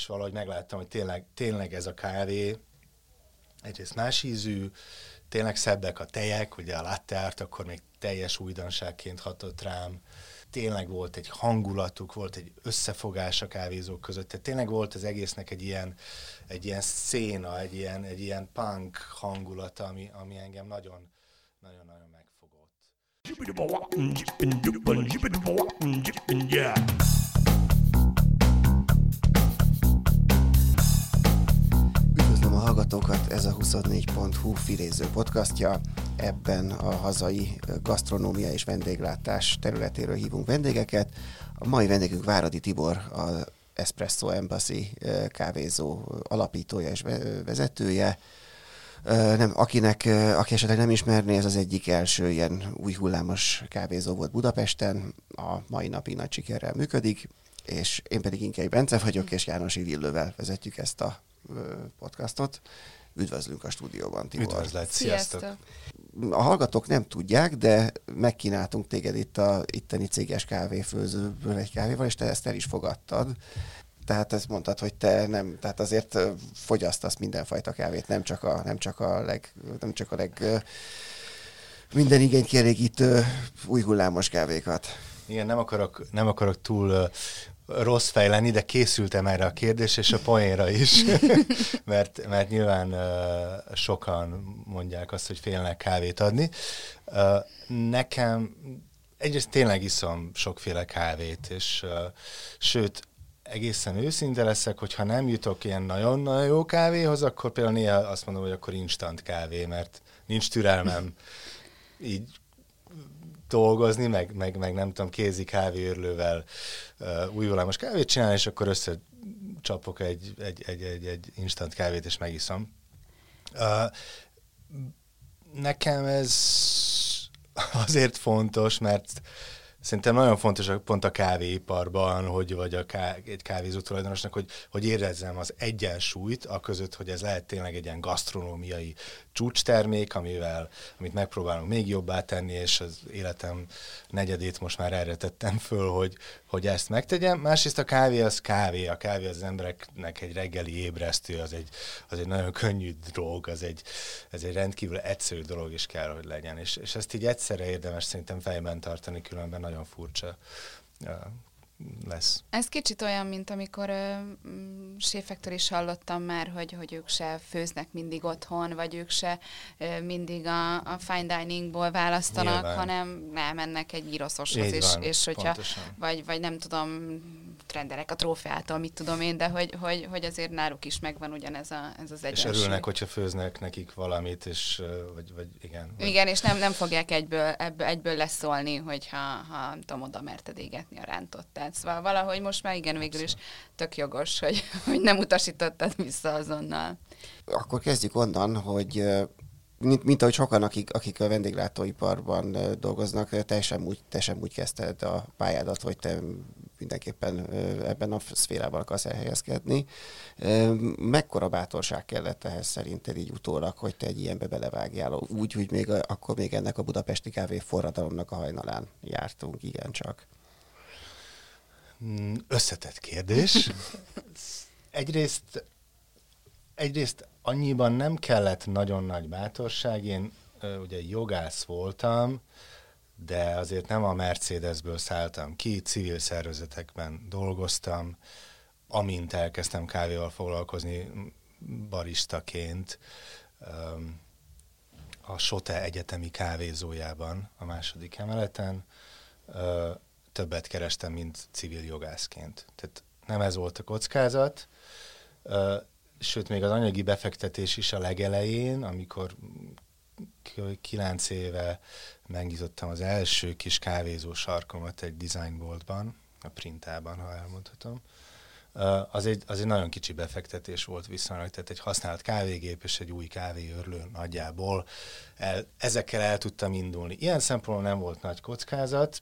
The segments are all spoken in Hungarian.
és valahogy megláttam, hogy tényleg, tényleg ez a kávé egyrészt más ízű, tényleg szebbek a tejek, ugye a latte art akkor még teljes újdonságként hatott rám, tényleg volt egy hangulatuk, volt egy összefogás a kávézók között, tehát tényleg volt az egésznek egy ilyen, egy ilyen széna, egy ilyen, egy ilyen punk hangulata, ami, ami engem nagyon, nagyon-nagyon megfogott. A hallgatókat, ez a 24.hu filéző podcastja. Ebben a hazai gasztronómia és vendéglátás területéről hívunk vendégeket. A mai vendégünk Váradi Tibor, az Espresso Embassy kávézó alapítója és vezetője. Nem, akinek, aki esetleg nem ismerné, ez az egyik első ilyen új hullámos kávézó volt Budapesten, a mai napig nagy sikerrel működik, és én pedig Inkei Bence vagyok, és Jánosi Villővel vezetjük ezt a podcastot. Üdvözlünk a stúdióban, Tibor. Üdvözlet, sziasztok! Sziasztok. A hallgatók nem tudják, de megkínáltunk téged itt a itteni céges kávéfőzőből egy kávéval, és te ezt el is fogadtad. Tehát ezt mondtad, hogy te nem, tehát azért fogyasztasz mindenfajta kávét, nem csak a, nem csak a leg, nem csak a leg minden igényt kielégítő új hullámos kávékat. Igen, nem akarok, nem akarok túl rossz fej lenni, de készültem erre a kérdés, és a poénra is, mert, mert nyilván uh, sokan mondják azt, hogy félnek kávét adni. Uh, nekem egyrészt tényleg iszom sokféle kávét, és uh, sőt, egészen őszinte leszek, hogyha nem jutok ilyen nagyon-nagyon jó kávéhoz, akkor például néha azt mondom, hogy akkor instant kávé, mert nincs türelmem így dolgozni, meg, meg, meg nem tudom, kézi kávéőrlővel uh, új hullámos kávét csinálni, és akkor összecsapok egy, egy, egy, egy, egy instant kávét, és megiszom. Uh, nekem ez azért fontos, mert Szerintem nagyon fontos a, pont a kávéiparban, hogy vagy a ká, egy kávézó tulajdonosnak, hogy, hogy érezzem az egyensúlyt, a között, hogy ez lehet tényleg egy ilyen gasztronómiai csúcstermék, amivel, amit megpróbálunk még jobbá tenni, és az életem negyedét most már erre tettem föl, hogy, hogy ezt megtegyem. Másrészt a kávé az kávé, a kávé az embereknek egy reggeli ébresztő, az egy, az egy nagyon könnyű drog, az egy, ez egy rendkívül egyszerű dolog is kell, hogy legyen. És, és ezt így egyszerre érdemes szerintem fejben tartani, különben nagyon furcsa lesz. Ez kicsit olyan, mint amikor ö, mm, séfektől is hallottam már, hogy, hogy ők se főznek mindig otthon, vagy ők se ö, mindig a, a fine diningból választanak, Nyilván. hanem elmennek egy íroszoshoz, Így és, és hogyha, pontosan. vagy, vagy nem tudom, rendelek a trófeától, mit tudom én, de hogy, hogy, hogy azért náluk is megvan ugyanez a, ez az És egyensúly. örülnek, hogyha főznek nekik valamit, és vagy, vagy igen. Vagy, Igen, és nem, nem fogják egyből, ebből, egyből leszólni, hogyha ha, nem tudom, oda merted égetni a rántott. Tehát szóval valahogy most már igen, végül is tök jogos, hogy, hogy nem utasítottad vissza azonnal. Akkor kezdjük onnan, hogy mint, mint ahogy sokan, akik, akik a vendéglátóiparban dolgoznak, te sem, úgy, te sem úgy kezdted a pályádat, hogy te mindenképpen ebben a szférában akarsz elhelyezkedni. Mekkora bátorság kellett ehhez szerinted így utólag, hogy te egy ilyenbe belevágjál? Úgy, hogy még a, akkor még ennek a budapesti kávé forradalomnak a hajnalán jártunk, igencsak. Mm, Összetett kérdés. egyrészt, egyrészt annyiban nem kellett nagyon nagy bátorság. Én ugye jogász voltam, de azért nem a Mercedesből szálltam ki, civil szervezetekben dolgoztam, amint elkezdtem kávéval foglalkozni baristaként, a Sote Egyetemi kávézójában a második emeleten, többet kerestem, mint civil jogászként. Tehát nem ez volt a kockázat, sőt, még az anyagi befektetés is a legelején, amikor kilenc éve megnyitottam az első kis kávézó sarkomat egy designboltban, a Printában, ha elmondhatom. Az egy, az egy nagyon kicsi befektetés volt viszonylag, tehát egy használt kávégép és egy új kávéőrlő nagyjából. El, ezekkel el tudtam indulni. Ilyen szempontból nem volt nagy kockázat,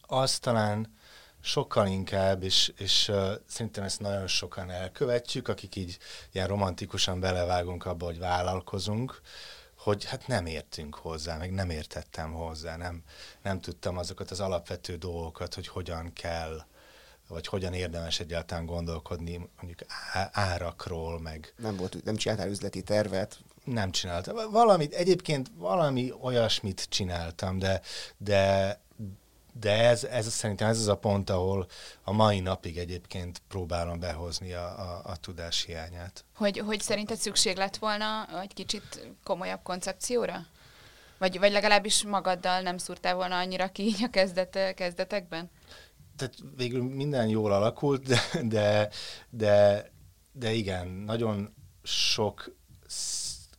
az talán sokkal inkább, és, és uh, szerintem ezt nagyon sokan elkövetjük, akik így ilyen romantikusan belevágunk abba, hogy vállalkozunk, hogy hát nem értünk hozzá, meg nem értettem hozzá, nem, nem tudtam azokat az alapvető dolgokat, hogy hogyan kell vagy hogyan érdemes egyáltalán gondolkodni mondjuk árakról, meg... Nem, volt, nem csináltál üzleti tervet? Nem csináltam. Valamit, egyébként valami olyasmit csináltam, de, de, de ez, ez szerintem ez az a pont, ahol a mai napig egyébként próbálom behozni a, a, a tudás hiányát. Hogy, hogy szerinted szükség lett volna egy kicsit komolyabb koncepcióra? Vagy, vagy legalábbis magaddal nem szúrtál volna annyira ki a kezdet, kezdetekben? Tehát végül minden jól alakult, de, de, de, de igen, nagyon sok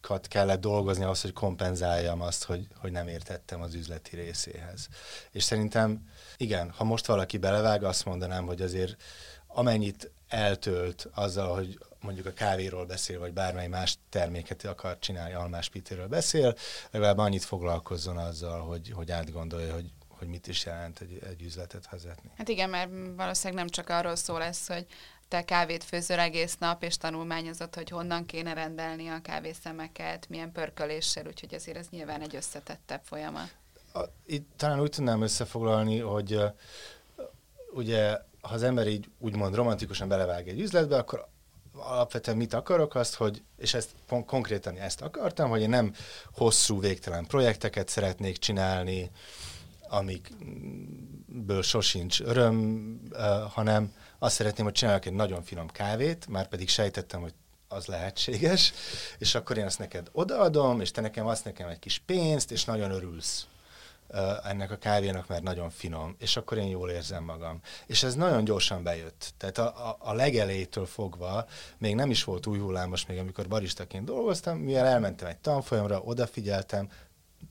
sokat kellett dolgozni ahhoz, hogy kompenzáljam azt, hogy, hogy nem értettem az üzleti részéhez. És szerintem, igen, ha most valaki belevág, azt mondanám, hogy azért amennyit eltölt azzal, hogy mondjuk a kávéról beszél, vagy bármely más terméket akar csinálni, almás pitéről beszél, legalább annyit foglalkozzon azzal, hogy, hogy átgondolja, hogy, hogy mit is jelent egy, egy üzletet vezetni. Hát igen, mert valószínűleg nem csak arról szól lesz, hogy te kávét főzöl egész nap, és tanulmányozott, hogy honnan kéne rendelni a kávészemeket, milyen pörköléssel, úgyhogy azért ez nyilván egy összetettebb folyamat. A, itt talán úgy tudnám összefoglalni, hogy uh, ugye, ha az ember így úgymond romantikusan belevág egy üzletbe, akkor alapvetően mit akarok azt, hogy, és ezt kon- konkrétan ezt akartam, hogy én nem hosszú, végtelen projekteket szeretnék csinálni, amikből sosincs öröm, hanem azt szeretném, hogy csinálok egy nagyon finom kávét, már pedig sejtettem, hogy az lehetséges, és akkor én azt neked odaadom, és te nekem azt nekem egy kis pénzt, és nagyon örülsz ennek a kávénak, mert nagyon finom, és akkor én jól érzem magam. És ez nagyon gyorsan bejött. Tehát a, a, a legelejétől fogva, még nem is volt új hullámos, még amikor baristaként dolgoztam, mivel elmentem egy tanfolyamra, odafigyeltem,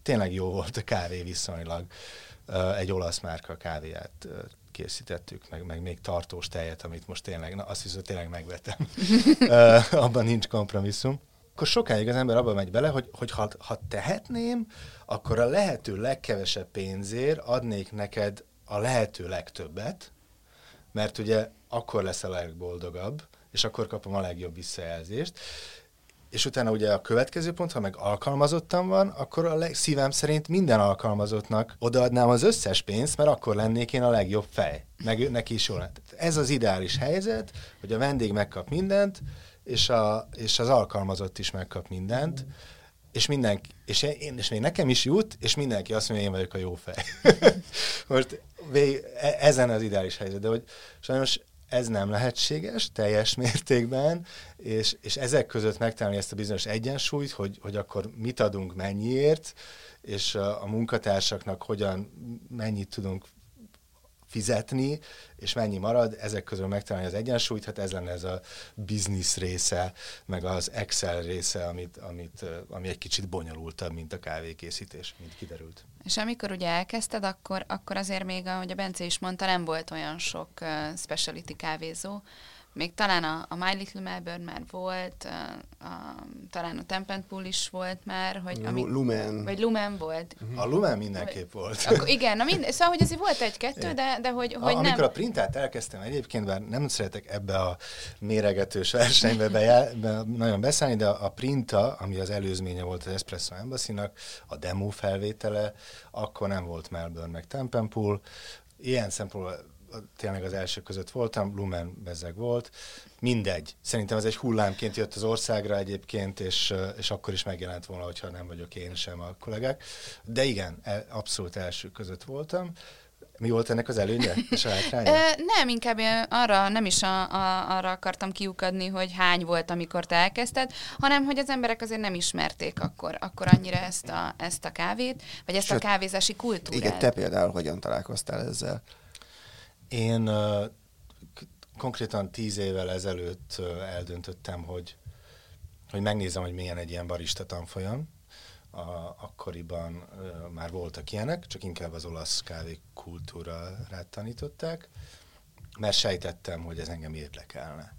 tényleg jó volt a kávé viszonylag. Uh, egy olasz márka kávéját készítettük, meg, meg még tartós tejet, amit most tényleg, na azt hiszem, tényleg megvetem. uh, abban nincs kompromisszum. Akkor sokáig az ember abban megy bele, hogy, hogy ha, ha tehetném, akkor a lehető legkevesebb pénzért adnék neked a lehető legtöbbet, mert ugye akkor lesz a legboldogabb, és akkor kapom a legjobb visszajelzést és utána ugye a következő pont, ha meg alkalmazottam van, akkor a leg, szívem szerint minden alkalmazottnak odaadnám az összes pénzt, mert akkor lennék én a legjobb fej. Meg neki is jól Ez az ideális helyzet, hogy a vendég megkap mindent, és, a, és az alkalmazott is megkap mindent, és mindenki, és, én, és még nekem is jut, és mindenki azt mondja, én vagyok a jó fej. Most vég, e, ezen az ideális helyzet, de hogy sajnos ez nem lehetséges teljes mértékben, és, és ezek között megtalálni ezt a bizonyos egyensúlyt, hogy, hogy akkor mit adunk mennyiért, és a, a munkatársaknak hogyan, mennyit tudunk fizetni, és mennyi marad, ezek közül megtalálni az egyensúlyt, hát ez lenne ez a business része, meg az Excel része, amit, amit, ami egy kicsit bonyolultabb, mint a kávékészítés, mint kiderült. És amikor ugye elkezdted, akkor, akkor azért még, ahogy a Bence is mondta, nem volt olyan sok specialty kávézó, még talán a, a My Little Melbourne már volt, a, a, talán a Tempenpool is volt már, hogy ami, Lumen. Vagy Lumen volt. Uh-huh. A Lumen mindenképp volt. Akkor, igen, na mind, szóval, hogy azért volt egy-kettő, de, de hogy, hogy a, nem. Amikor a printát elkezdtem egyébként, bár nem szeretek ebbe a méregetős versenybe be, be, nagyon beszállni, de a printa, ami az előzménye volt az Espresso embassy a demo felvétele, akkor nem volt Melbourne meg Tempenpool. Ilyen szempontból tényleg az első között voltam, Lumen bezeg volt. Mindegy. Szerintem ez egy hullámként jött az országra egyébként, és, és akkor is megjelent volna, hogyha nem vagyok én sem a kollégák. De igen, e, abszolút első között voltam. Mi volt ennek az előnye és a nem, inkább arra nem is a, a, arra akartam kiukadni, hogy hány volt, amikor te elkezdted, hanem hogy az emberek azért nem ismerték akkor, akkor annyira ezt a, ezt a kávét, vagy ezt Sőt, a kávézási kultúrát. Igen, te például hogyan találkoztál ezzel? Én konkrétan tíz évvel ezelőtt eldöntöttem, hogy, hogy megnézem, hogy milyen egy ilyen barista tanfolyam. A, akkoriban uh, már voltak ilyenek, csak inkább az olasz kávé kultúra tanították, mert sejtettem, hogy ez engem érdekelne.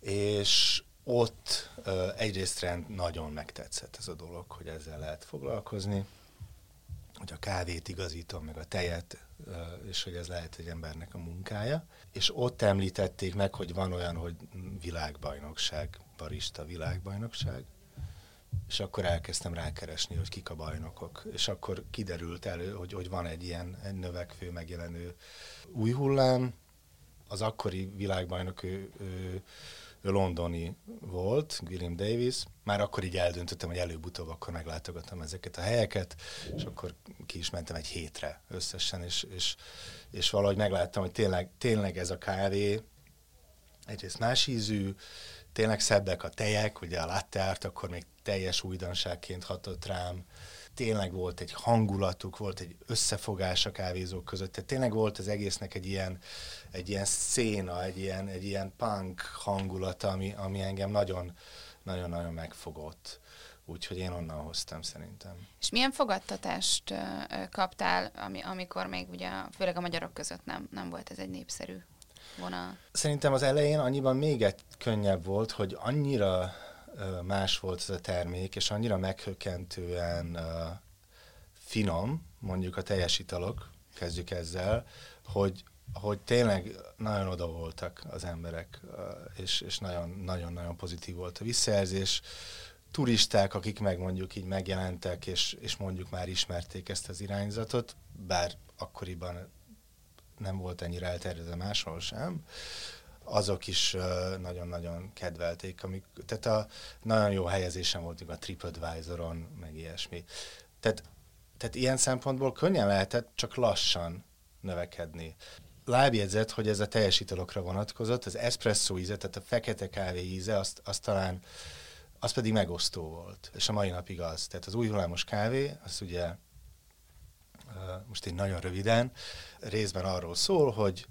És ott uh, egyrészt rend nagyon megtetszett ez a dolog, hogy ezzel lehet foglalkozni, hogy a kávét igazítom, meg a tejet, és hogy ez lehet egy embernek a munkája. És ott említették meg, hogy van olyan, hogy világbajnokság, barista világbajnokság, és akkor elkezdtem rákeresni, hogy kik a bajnokok. És akkor kiderült elő, hogy, hogy van egy ilyen egy növekvő, megjelenő új hullám, az akkori világbajnok ő, ő, ő londoni volt, William Davis. Már akkor így eldöntöttem, hogy előbb-utóbb akkor meglátogatom ezeket a helyeket, és akkor ki is mentem egy hétre összesen, és, és, és valahogy megláttam, hogy tényleg, tényleg ez a kávé egyrészt más ízű, tényleg szebbek a tejek, ugye a latte art akkor még teljes újdonságként hatott rám, tényleg volt egy hangulatuk, volt egy összefogás a kávézók között, tehát tényleg volt az egésznek egy ilyen, egy ilyen széna, egy ilyen, egy ilyen punk hangulata, ami, ami engem nagyon, nagyon-nagyon megfogott. Úgyhogy én onnan hoztam szerintem. És milyen fogadtatást kaptál, ami, amikor még ugye főleg a magyarok között nem, nem volt ez egy népszerű vonal? Szerintem az elején annyiban még egy könnyebb volt, hogy annyira más volt ez a termék, és annyira meghökkentően finom, mondjuk a teljes italok, kezdjük ezzel, hogy, hogy tényleg nagyon oda voltak az emberek, és, és nagyon, nagyon-nagyon pozitív volt a visszajelzés. Turisták, akik meg mondjuk így megjelentek, és, és mondjuk már ismerték ezt az irányzatot, bár akkoriban nem volt ennyire elterjedve máshol sem, azok is nagyon-nagyon kedvelték. Amik, tehát a, nagyon jó helyezésem voltunk a TripAdvisor-on, meg ilyesmi. Tehát, tehát ilyen szempontból könnyen lehetett csak lassan növekedni. Lábjegyzet, hogy ez a teljes italokra vonatkozott, az espresso íze, tehát a fekete kávé íze, azt, azt talán az pedig megosztó volt, és a mai napig az. Tehát az új hullámos kávé, az ugye most én nagyon röviden, részben arról szól, hogy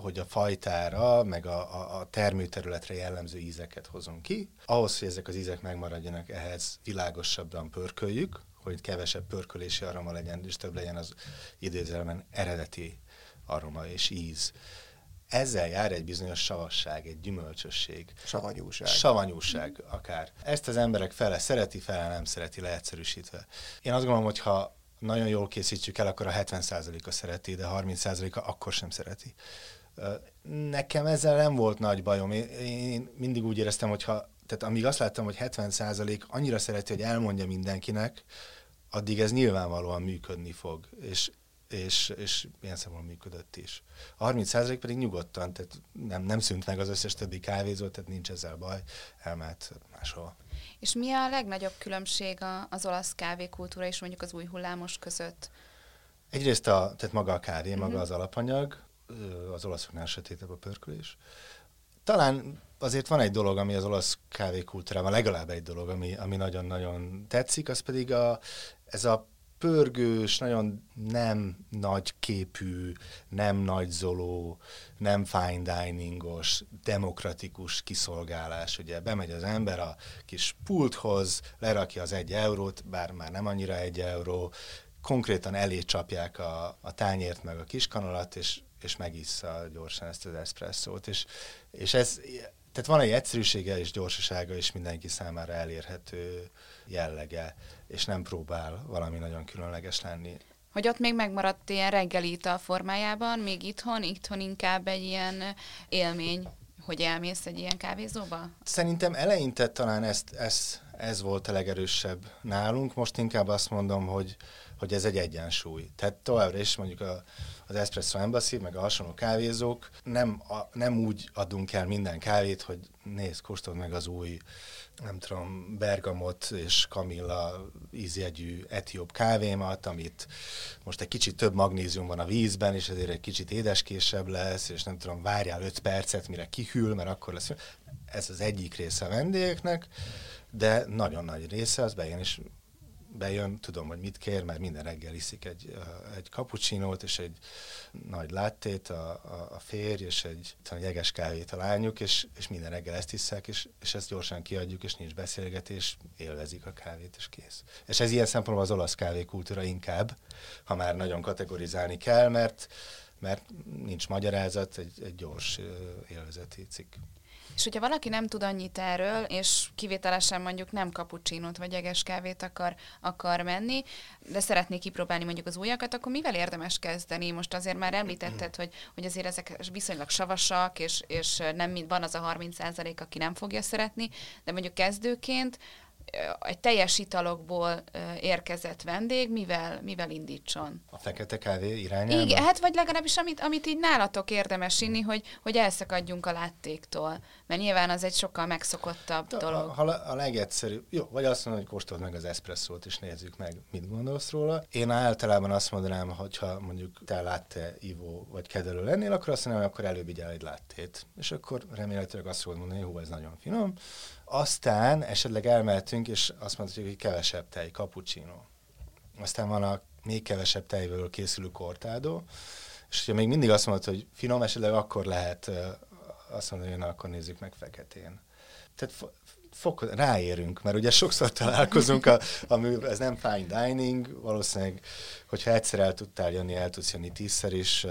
hogy a fajtára, meg a, a, a termőterületre jellemző ízeket hozunk ki. Ahhoz, hogy ezek az ízek megmaradjanak, ehhez világosabban pörköljük, hogy kevesebb pörkölési aroma legyen, és több legyen az idézelmen eredeti aroma és íz. Ezzel jár egy bizonyos savasság, egy gyümölcsösség. Savanyúság. Savanyúság akár. Ezt az emberek fele szereti, fele nem szereti, leegyszerűsítve. Én azt gondolom, hogy ha nagyon jól készítjük el, akkor a 70%-a szereti, de 30%-a akkor sem szereti. Nekem ezzel nem volt nagy bajom. Én, én mindig úgy éreztem, hogy ha, tehát amíg azt láttam, hogy 70% annyira szereti, hogy elmondja mindenkinek, addig ez nyilvánvalóan működni fog. És, és, és ilyen szempontból működött is. A 30% pedig nyugodtan, tehát nem, nem szűnt meg az összes többi kávézó, tehát nincs ezzel baj, elmehet máshol. És mi a legnagyobb különbség az olasz kávékultúra és mondjuk az új hullámos között? Egyrészt a, tehát maga a kávé, uh-huh. maga az alapanyag, az olaszoknál sötétebb a pörkölés. Talán azért van egy dolog, ami az olasz kávékultúrában, legalább egy dolog, ami, ami nagyon-nagyon tetszik, az pedig a, ez a pörgős, nagyon nem nagy képű, nem nagy zoló, nem fine diningos, demokratikus kiszolgálás. Ugye bemegy az ember a kis pulthoz, lerakja az egy eurót, bár már nem annyira egy euró, konkrétan elé csapják a, a tányért meg a kiskanolat, és és megissza gyorsan ezt az eszpresszót. És, és ez, tehát van egy egyszerűsége és gyorsasága, és mindenki számára elérhető jellege, és nem próbál valami nagyon különleges lenni. Hogy ott még megmaradt ilyen reggeli a formájában, még itthon, itthon inkább egy ilyen élmény, hogy elmész egy ilyen kávézóba? Szerintem eleinte talán ezt, ez, ez volt a legerősebb nálunk, most inkább azt mondom, hogy, hogy ez egy egyensúly. Tehát továbbra is mondjuk a, az Espresso Embassy, meg a hasonló kávézók nem, a, nem úgy adunk el minden kávét, hogy nézd, kóstold meg az új, nem tudom, bergamot és kamilla ízjegyű etióp kávémat, amit most egy kicsit több magnézium van a vízben, és ezért egy kicsit édeskésebb lesz, és nem tudom, várjál 5 percet, mire kihűl, mert akkor lesz. Ez az egyik része a vendégeknek, de nagyon nagy része az bejön, és bejön, tudom, hogy mit kér, mert minden reggel iszik egy, egy kapucsinót és egy nagy láttét a, a, a férj, és egy, egy jeges kávét a lányuk, és, és minden reggel ezt hiszek, és, és ezt gyorsan kiadjuk, és nincs beszélgetés, élvezik a kávét, és kész. És ez ilyen szempontból az olasz kávékultúra inkább, ha már nagyon kategorizálni kell, mert mert nincs magyarázat, egy, egy gyors élvezeti cikk. És hogyha valaki nem tud annyit erről, és kivételesen mondjuk nem kapucsinót vagy jeges kávét akar, akar menni, de szeretné kipróbálni mondjuk az újakat, akkor mivel érdemes kezdeni? Most azért már említetted, hogy, hogy azért ezek viszonylag savasak, és, és nem mind van az a 30% aki nem fogja szeretni, de mondjuk kezdőként egy teljes italokból érkezett vendég, mivel, mivel indítson. A fekete kávé irányába? Igen, hát vagy legalábbis amit, amit így nálatok érdemes inni, hogy, hogy elszakadjunk a láttéktól. Mert nyilván az egy sokkal megszokottabb De, dolog. Ha a, a legegyszerűbb, jó, vagy azt mondom, hogy kóstold meg az eszpresszót, és nézzük meg, mit gondolsz róla. Én általában azt mondanám, hogyha mondjuk te látte ivó vagy kedelő lennél, akkor azt mondanám, hogy akkor előbb igyál egy láttét. És akkor remélhetőleg azt fogod mondani, hogy hú, ez nagyon finom. Aztán esetleg elmehetünk, és azt mondhatjuk, hogy kevesebb tej, cappuccino. Aztán van a még kevesebb tejből készülő kortádó, és hogyha még mindig azt mondod, hogy finom, esetleg akkor lehet azt mondani, hogy na, akkor nézzük meg feketén. Tehát fok, ráérünk, mert ugye sokszor találkozunk, a, ami, ez nem fine dining, valószínűleg, hogyha egyszer el tudtál jönni, el tudsz jönni tízszer is,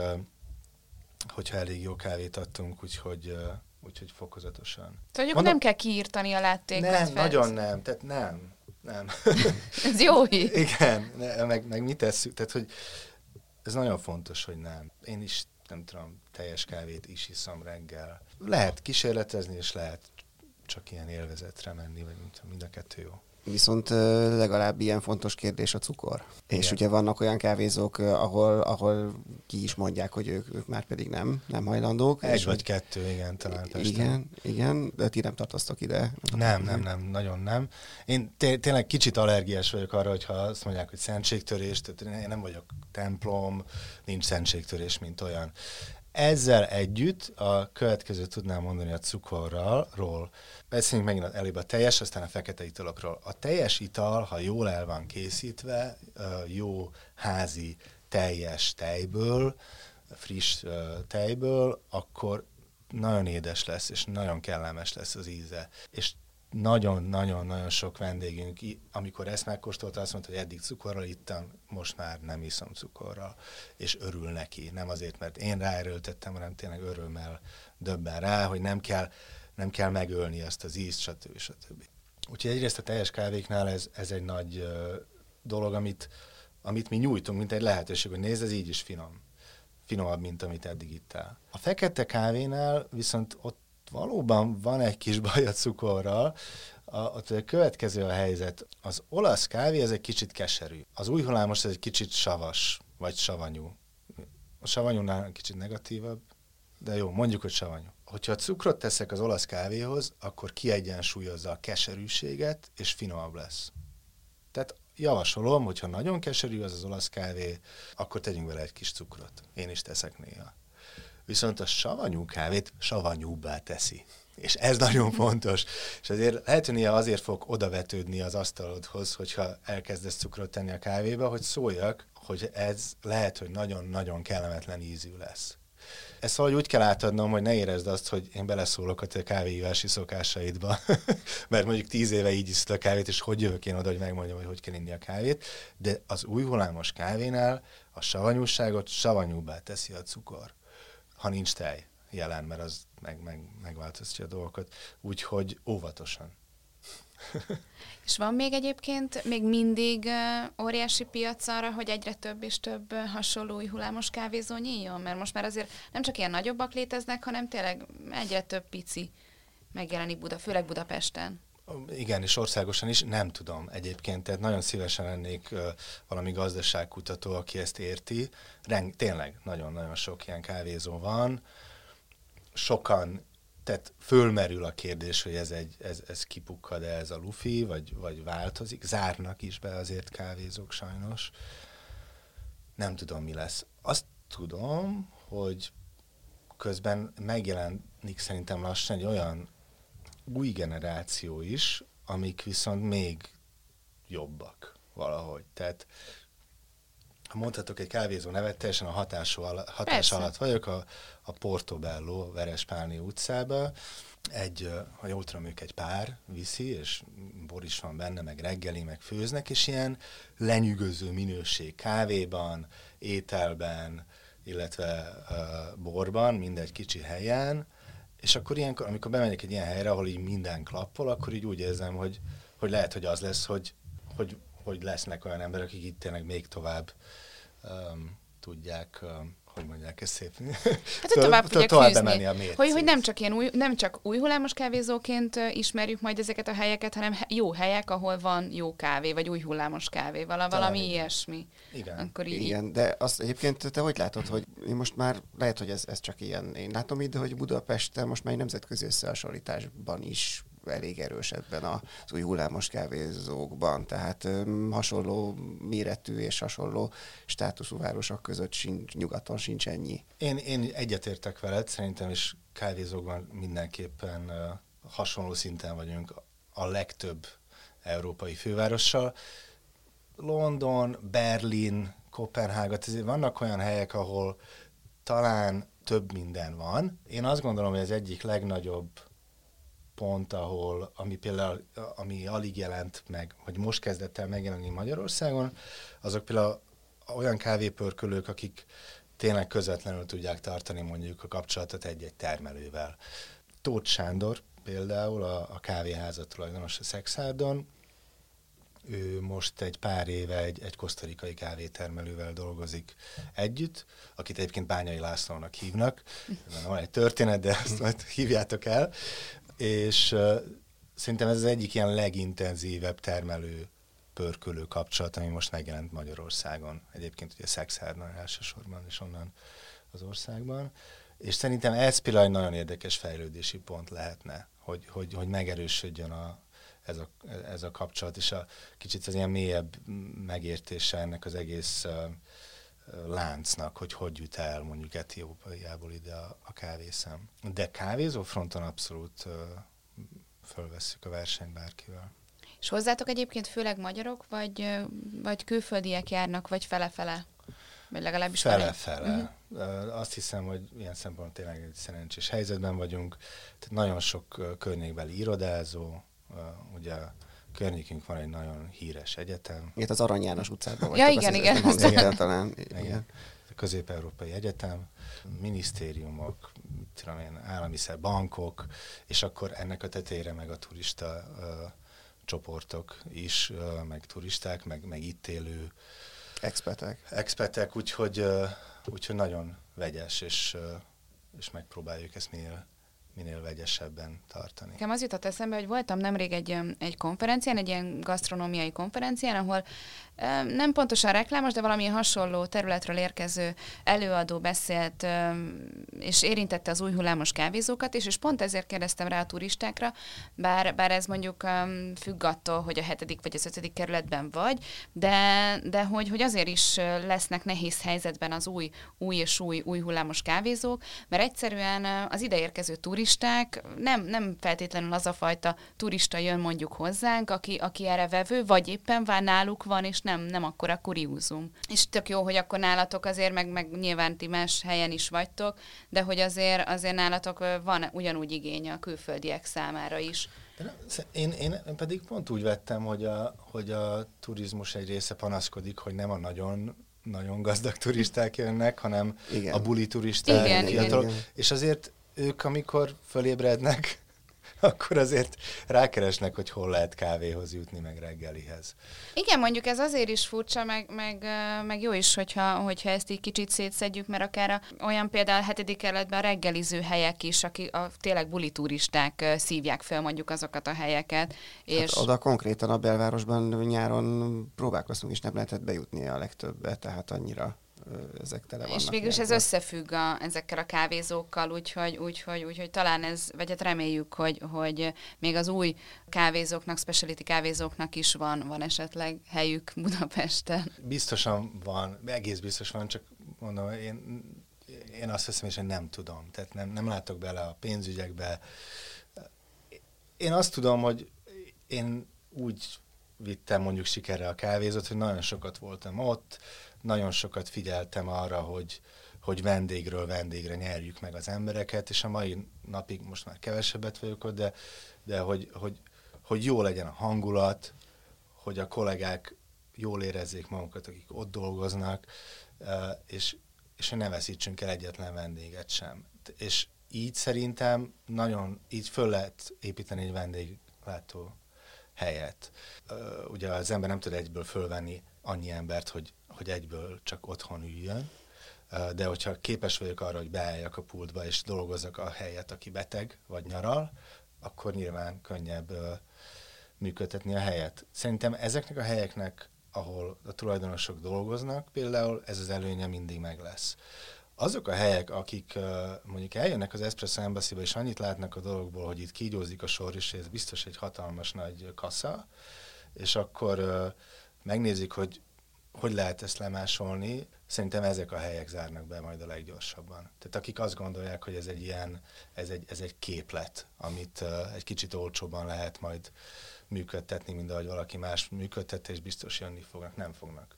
hogyha elég jó kávét adtunk, úgyhogy úgyhogy fokozatosan. Tehát Mondom, nem kell kiírtani a láttékot. Nem, fel. nagyon nem, tehát nem. Nem. Ez jó hír. Igen, meg, meg mit tesszük, tehát hogy ez nagyon fontos, hogy nem. Én is nem tudom, teljes kávét is iszom reggel. Lehet kísérletezni, és lehet csak ilyen élvezetre menni, vagy mind a kettő jó. Viszont legalább ilyen fontos kérdés a cukor. Igen. És ugye vannak olyan kávézók, ahol, ahol ki is mondják, hogy ők, ők már pedig nem, nem hajlandók. Egy vagy hogy... kettő, igen, talán. Igen, igen, de ti nem tartoztok ide. Nem, nem, nem, nagyon nem. Én té- tényleg kicsit allergiás vagyok arra, hogyha azt mondják, hogy szentségtörés, tehát én nem vagyok templom, nincs szentségtörés, mint olyan. Ezzel együtt a következő tudnám mondani a cukorról. Beszéljünk megint előbb a teljes, aztán a fekete italokról. A teljes ital, ha jól el van készítve, jó házi teljes tejből, friss tejből, akkor nagyon édes lesz, és nagyon kellemes lesz az íze. És nagyon-nagyon-nagyon sok vendégünk, amikor ezt megkóstolta, azt mondta, hogy eddig cukorral ittam, most már nem iszom cukorral, és örül neki. Nem azért, mert én ráerőltettem, hanem tényleg örömmel döbben rá, hogy nem kell, nem kell megölni azt az ízt, stb. stb. Úgyhogy egyrészt a teljes kávéknál ez, ez egy nagy dolog, amit, amit mi nyújtunk, mint egy lehetőség, hogy nézd, ez így is finom. Finomabb, mint amit eddig ittál. A fekete kávénál viszont ott valóban van egy kis baj a cukorral, a, a, a következő a helyzet. Az olasz kávé ez egy kicsit keserű. Az új hullámos ez egy kicsit savas, vagy savanyú. A savanyúnál kicsit negatívabb, de jó, mondjuk, hogy savanyú. Hogyha cukrot teszek az olasz kávéhoz, akkor kiegyensúlyozza a keserűséget, és finomabb lesz. Tehát javasolom, hogyha nagyon keserű az az olasz kávé, akkor tegyünk vele egy kis cukrot. Én is teszek néha viszont a savanyú kávét savanyúbbá teszi. És ez nagyon fontos. És azért lehet, hogy azért fog odavetődni az asztalodhoz, hogyha elkezdesz cukrot tenni a kávéba, hogy szóljak, hogy ez lehet, hogy nagyon-nagyon kellemetlen ízű lesz. Ezt valahogy úgy kell átadnom, hogy ne érezd azt, hogy én beleszólok a te kávéívási szokásaidba, mert mondjuk tíz éve így iszod a kávét, és hogy jövök én oda, hogy megmondjam, hogy hogy kell inni a kávét, de az új hullámos kávénál a savanyúságot savanyúbbá teszi a cukor ha nincs tej jelen, mert az meg, meg, megváltoztatja a dolgokat. Úgyhogy óvatosan. és van még egyébként még mindig uh, óriási piac arra, hogy egyre több és több hasonló új hullámos kávézó nyíljon? Mert most már azért nem csak ilyen nagyobbak léteznek, hanem tényleg egyre több pici megjelenik Buda, főleg Budapesten. Igen, és országosan is nem tudom egyébként, tehát nagyon szívesen lennék valami gazdaságkutató, aki ezt érti. Reng, tényleg nagyon-nagyon sok ilyen kávézó van. Sokan, tehát fölmerül a kérdés, hogy ez, egy, ez, ez kipukkad-e ez a lufi, vagy, vagy változik. Zárnak is be azért kávézók sajnos. Nem tudom, mi lesz. Azt tudom, hogy közben megjelenik szerintem lassan egy olyan új generáció is, amik viszont még jobbak valahogy. Tehát ha mondhatok egy kávézó nevet, teljesen a hatás, hatás Persze. alatt vagyok, a, a Portobello Verespálni utcába. Egy, ha jól tudom, ők egy pár viszi, és bor is van benne, meg reggeli, meg főznek, és ilyen lenyűgöző minőség kávéban, ételben, illetve uh, borban, mindegy kicsi helyen, és akkor ilyenkor, amikor bemegyek egy ilyen helyre, ahol így minden klappol, akkor így úgy érzem, hogy, hogy lehet, hogy az lesz, hogy, hogy, hogy lesznek olyan emberek, akik itt tényleg még tovább um, tudják um, hogy mondják ezt szép. Hát, hogy tovább tudják tovább fűzni. a mércét. Hogy, hogy nem, csak ilyen új, nem csak új hullámos kávézóként ismerjük majd ezeket a helyeket, hanem jó helyek, ahol van jó kávé, vagy új hullámos kávé, vala, valami így. ilyesmi. Igen. Akkor így, Igen, de azt egyébként te hogy látod, hogy én most már lehet, hogy ez, ez csak ilyen, én látom itt, de hogy Budapesten most már egy nemzetközi összehasonlításban is elég erős ebben az új hullámos kávézókban, tehát hasonló méretű és hasonló státuszú városok között sincs, nyugaton sincs ennyi. Én, én egyetértek veled, szerintem is kávézókban mindenképpen hasonló szinten vagyunk a legtöbb európai fővárossal. London, Berlin, Kopenhága, vannak olyan helyek, ahol talán több minden van. Én azt gondolom, hogy az egyik legnagyobb pont, ahol, ami például, ami alig jelent meg, vagy most kezdett el megjelenni Magyarországon, azok például olyan kávépörkölők, akik tényleg közvetlenül tudják tartani mondjuk a kapcsolatot egy-egy termelővel. Tóth Sándor például, a, a kávéházat tulajdonos a Szexárdon, ő most egy pár éve egy, egy kosztarikai kávétermelővel dolgozik együtt, akit egyébként Bányai Lászlónak hívnak. Van egy történet, de azt majd hívjátok el. És uh, szerintem ez az egyik ilyen legintenzívebb termelő pörkölő kapcsolat, ami most megjelent Magyarországon. Egyébként ugye Szexárdon elsősorban, és onnan az országban. És szerintem ez például egy nagyon érdekes fejlődési pont lehetne, hogy, hogy, hogy megerősödjön a, ez, a, ez a kapcsolat, és a kicsit az ilyen mélyebb megértése ennek az egész uh, láncnak, hogy hogy jut el mondjuk Etiópiából ide a, a kávészem. De kávézó fronton abszolút fölvesszük a versenyt bárkivel. És hozzátok egyébként főleg magyarok, vagy, vagy külföldiek járnak, vagy fele-fele? Vagy legalábbis Fele-fele. Uh-huh. Azt hiszem, hogy ilyen szempontból tényleg egy szerencsés helyzetben vagyunk. Tehát nagyon sok környékbeli irodázó, ugye környékünk van egy nagyon híres egyetem, Itt az Arany János utcában Ja, vagytok, igen, azt igen. nem hangzott Igen. talán. Igen. Igen. A Közép-Európai Egyetem, minisztériumok, mit tudom én, állami szer, bankok, és akkor ennek a tetejére meg a turista ö, csoportok is, ö, meg turisták, meg, meg itt élő Expetek. expetek, úgyhogy, ö, úgyhogy nagyon vegyes, és, ö, és megpróbáljuk ezt minél, minél vegyesebben tartani. Nekem az jutott eszembe, hogy voltam nemrég egy, egy konferencián, egy ilyen gasztronómiai konferencián, ahol nem pontosan reklámos, de valami hasonló területről érkező előadó beszélt, és érintette az új hullámos kávézókat is, és pont ezért kérdeztem rá a turistákra, bár, bár ez mondjuk függ attól, hogy a hetedik vagy az ötödik kerületben vagy, de, de hogy, hogy azért is lesznek nehéz helyzetben az új, új és új, új hullámos kávézók, mert egyszerűen az ideérkező turisták nem, nem feltétlenül az a fajta turista jön mondjuk hozzánk, aki, aki erre vevő, vagy éppen vár náluk van, és nem, nem akkor a kuriózum. És tök jó, hogy akkor nálatok azért, meg, meg nyilván ti más helyen is vagytok, de hogy azért, azért nálatok van ugyanúgy igénye a külföldiek számára is. De nem, én, én pedig pont úgy vettem, hogy a, hogy a turizmus egy része panaszkodik, hogy nem a nagyon nagyon gazdag turisták jönnek, hanem Igen. a buli turisták, Igen, igen. Igen. És azért ők, amikor fölébrednek, akkor azért rákeresnek, hogy hol lehet kávéhoz jutni, meg reggelihez. Igen, mondjuk ez azért is furcsa, meg, meg, meg jó is, hogyha, hogyha ezt így kicsit szétszedjük, mert akár a, olyan például a hetedik kerületben a reggeliző helyek is, akik a tényleg buli turisták ö, szívják fel mondjuk azokat a helyeket. És Hát oda konkrétan a belvárosban nyáron próbálkoztunk, és nem lehetett bejutni a legtöbbet, tehát annyira ezek tele vannak. És végül is ez összefügg a, ezekkel a kávézókkal, úgyhogy, úgyhogy, úgyhogy talán ez, vagy hát reméljük, hogy, hogy még az új kávézóknak, speciality kávézóknak is van, van esetleg helyük Budapesten. Biztosan van, egész biztos van, csak mondom, én, én azt hiszem, és én nem tudom. Tehát nem, nem látok bele a pénzügyekbe. Én azt tudom, hogy én úgy vittem mondjuk sikerre a kávézót, hogy nagyon sokat voltam ott, nagyon sokat figyeltem arra, hogy, hogy vendégről vendégre nyerjük meg az embereket, és a mai napig most már kevesebbet vagyok ott, de, de hogy, hogy, hogy jó legyen a hangulat, hogy a kollégák jól érezzék magukat, akik ott dolgoznak, és, és hogy ne veszítsünk el egyetlen vendéget sem. És így szerintem nagyon, így föl lehet építeni egy vendéglátó helyet. Ugye az ember nem tud egyből fölvenni annyi embert, hogy, hogy egyből csak otthon üljön, de hogyha képes vagyok arra, hogy beálljak a pultba és dolgozzak a helyet, aki beteg vagy nyaral, akkor nyilván könnyebb működtetni a helyet. Szerintem ezeknek a helyeknek, ahol a tulajdonosok dolgoznak, például ez az előnye mindig meg lesz. Azok a helyek, akik mondjuk eljönnek az Espresso embassy és annyit látnak a dologból, hogy itt kígyózik a sor, és ez biztos egy hatalmas nagy kassa, és akkor megnézik, hogy hogy lehet ezt lemásolni, szerintem ezek a helyek zárnak be majd a leggyorsabban. Tehát akik azt gondolják, hogy ez egy ilyen, ez egy, ez egy képlet, amit uh, egy kicsit olcsóban lehet majd működtetni, mint ahogy valaki más működtet, és biztos jönni fognak, nem fognak.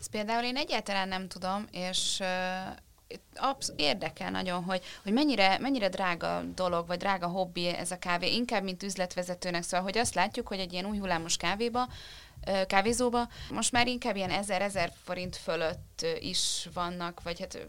Ez például én egyáltalán nem tudom, és absz- érdekel nagyon, hogy, hogy mennyire, mennyire drága dolog, vagy drága hobbi ez a kávé, inkább, mint üzletvezetőnek. Szóval, hogy azt látjuk, hogy egy ilyen új hullámos kávéba kávézóba. Most már inkább ilyen ezer-ezer forint fölött is vannak, vagy hát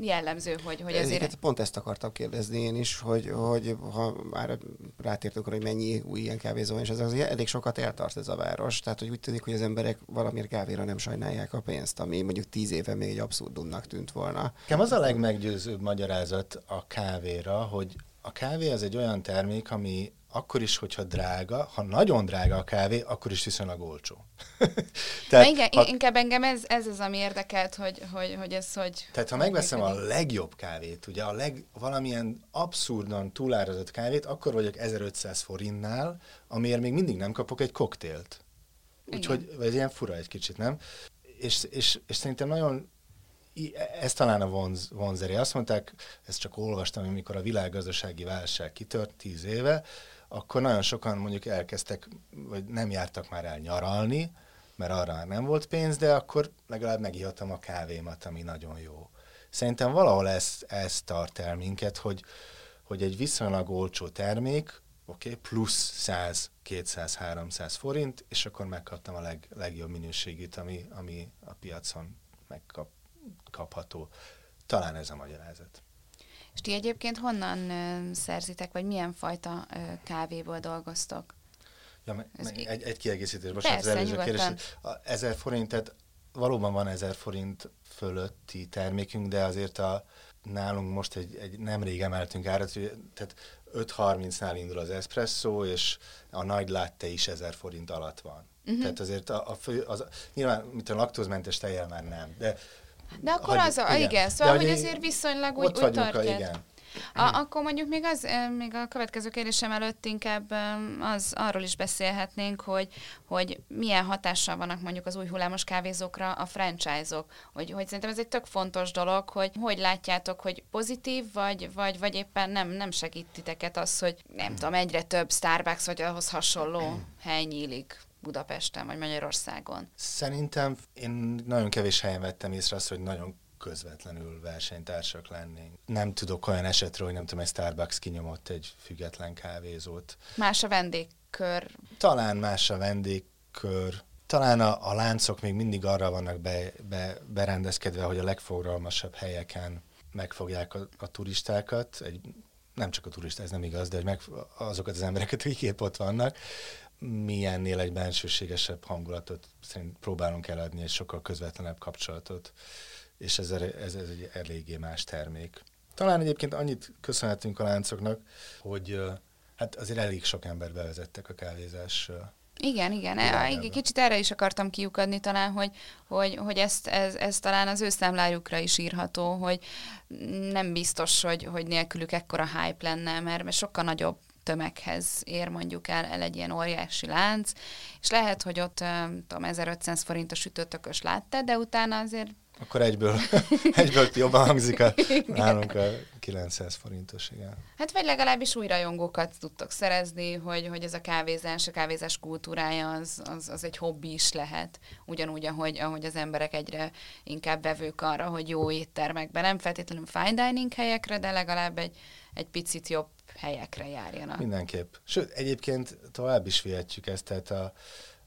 jellemző, hogy, hogy azért... Hát pont ezt akartam kérdezni én is, hogy, hogy ha már rátértünk arra, hogy mennyi új ilyen kávézó van, és ez az elég sokat eltart ez a város, tehát hogy úgy tűnik, hogy az emberek valamiért kávéra nem sajnálják a pénzt, ami mondjuk tíz éve még egy abszurdumnak tűnt volna. Nekem az a legmeggyőzőbb magyarázat a kávéra, hogy a kávé az egy olyan termék, ami akkor is, hogyha drága, ha nagyon drága a kávé, akkor is viszonylag olcsó. Tehát, igen, ha, inkább engem ez, ez az, ami érdekelt, hogy, hogy, hogy ez hogy... Tehát ha megveszem a legjobb kávét, ugye a leg, valamilyen abszurdan túlárazott kávét, akkor vagyok 1500 forintnál, amiért még mindig nem kapok egy koktélt. Úgyhogy ez ilyen fura egy kicsit, nem? És, és, és szerintem nagyon ez talán a vonz, vonzeri. Azt mondták, ezt csak olvastam, amikor a világgazdasági válság kitört tíz éve, akkor nagyon sokan mondjuk elkezdtek, vagy nem jártak már el nyaralni, mert arra már nem volt pénz, de akkor legalább megihattam a kávémat, ami nagyon jó. Szerintem valahol ez, ez tart el minket, hogy, hogy egy viszonylag olcsó termék, oké, okay, plusz 100, 200, 300 forint, és akkor megkaptam a leg, legjobb minőségét, ami, ami a piacon megkapható. Talán ez a magyarázat. És ti egyébként honnan szerzitek, vagy milyen fajta kávéból dolgoztok? Ja, egy, egy kiegészítés, most az előző kérdés. Ezer forint, tehát valóban van ezer forint fölötti termékünk, de azért a, nálunk most egy, egy nemrég emeltünk árat, tehát 5.30-nál indul az espresso, és a nagy latte is ezer forint alatt van. Uh-huh. Tehát azért a, a fő, az, nyilván, mint a laktózmentes tejjel már nem, de de akkor hagy, az a, igen, igen szóval, hogy azért viszonylag úgy, úgy tartja. Igen. A, akkor mondjuk még az, még a következő kérdésem előtt inkább az arról is beszélhetnénk, hogy, hogy milyen hatással vannak mondjuk az új hullámos kávézókra a franchise-ok. Hogy, hogy szerintem ez egy tök fontos dolog, hogy hogy látjátok, hogy pozitív, vagy, vagy, vagy éppen nem, nem segít titeket az, hogy nem tudom, egyre több Starbucks vagy ahhoz hasonló hely nyílik. Budapesten vagy Magyarországon? Szerintem én nagyon kevés helyen vettem észre azt, hogy nagyon közvetlenül versenytársak lennénk. Nem tudok olyan esetről, hogy nem tudom, egy Starbucks kinyomott egy független kávézót. Más a vendégkör? Talán más a vendégkör. Talán a, a láncok még mindig arra vannak be, be, berendezkedve, hogy a legforgalmasabb helyeken megfogják a, a turistákat. Egy, nem csak a turisták, ez nem igaz, de hogy meg, azokat az embereket, akik épp ott vannak milyennél egy bensőségesebb hangulatot szerint próbálunk eladni, egy sokkal közvetlenebb kapcsolatot, és ez, ez, ez egy eléggé más termék. Talán egyébként annyit köszönhetünk a láncoknak, hogy hát azért elég sok ember bevezettek a kávézás igen, igen. E, kicsit erre is akartam kiukadni talán, hogy, hogy, hogy ezt, ez, ez talán az ő számlájukra is írható, hogy nem biztos, hogy, hogy nélkülük ekkora hype lenne, mert, mert sokkal nagyobb tömeghez ér mondjuk el, el egy ilyen óriási lánc, és lehet, hogy ott tudom, 1500 forint a sütőtökös látta, de utána azért akkor egyből, egyből jobban hangzik a, nálunk a 900 forintos, igen. Hát vagy legalábbis új rajongókat tudtok szerezni, hogy, hogy ez a kávézás, a kávézás kultúrája az, az, az egy hobbi is lehet. Ugyanúgy, ahogy, ahogy az emberek egyre inkább vevők arra, hogy jó éttermekben, nem feltétlenül fine dining helyekre, de legalább egy, egy picit jobb helyekre járjanak. Mindenképp. Sőt, egyébként tovább is vihetjük ezt, tehát a,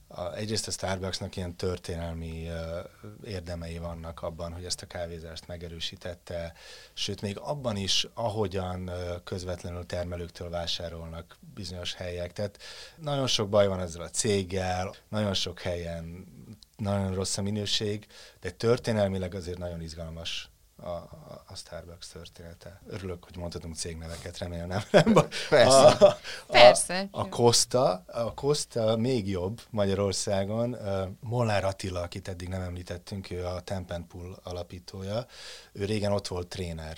a, egyrészt a Starbucksnak ilyen történelmi uh, érdemei vannak abban, hogy ezt a kávézást megerősítette, sőt még abban is, ahogyan uh, közvetlenül termelőktől vásárolnak bizonyos helyek. Tehát nagyon sok baj van ezzel a céggel, nagyon sok helyen nagyon rossz a minőség, de történelmileg azért nagyon izgalmas a, a Starbucks története. Örülök, hogy mondhatunk cégneveket, remélem nem. nem Persze. A, a, Persze. A Costa, a Costa még jobb Magyarországon. Molnár Attila, akit eddig nem említettünk, ő a Tempenpool alapítója. Ő régen ott volt tréner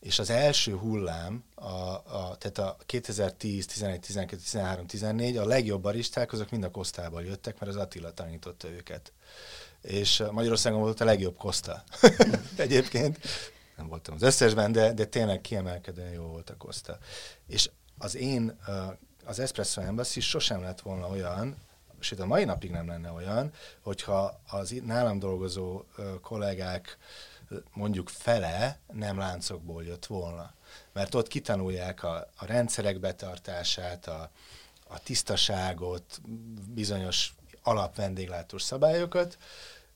és az első hullám, a, a, tehát a 2010, 11, 12, 13, 14, a legjobb baristák, azok mind a Kosztából jöttek, mert az Attila tanította őket. És Magyarországon volt a legjobb Koszta. Egyébként nem voltam az összesben, de, de tényleg kiemelkedően jó volt a Koszta. És az én, az Espresso Embassy sosem lett volna olyan, sőt a mai napig nem lenne olyan, hogyha az nálam dolgozó kollégák mondjuk fele nem láncokból jött volna. Mert ott kitanulják a, a rendszerek betartását, a, a tisztaságot, bizonyos alapvendéglátós szabályokat,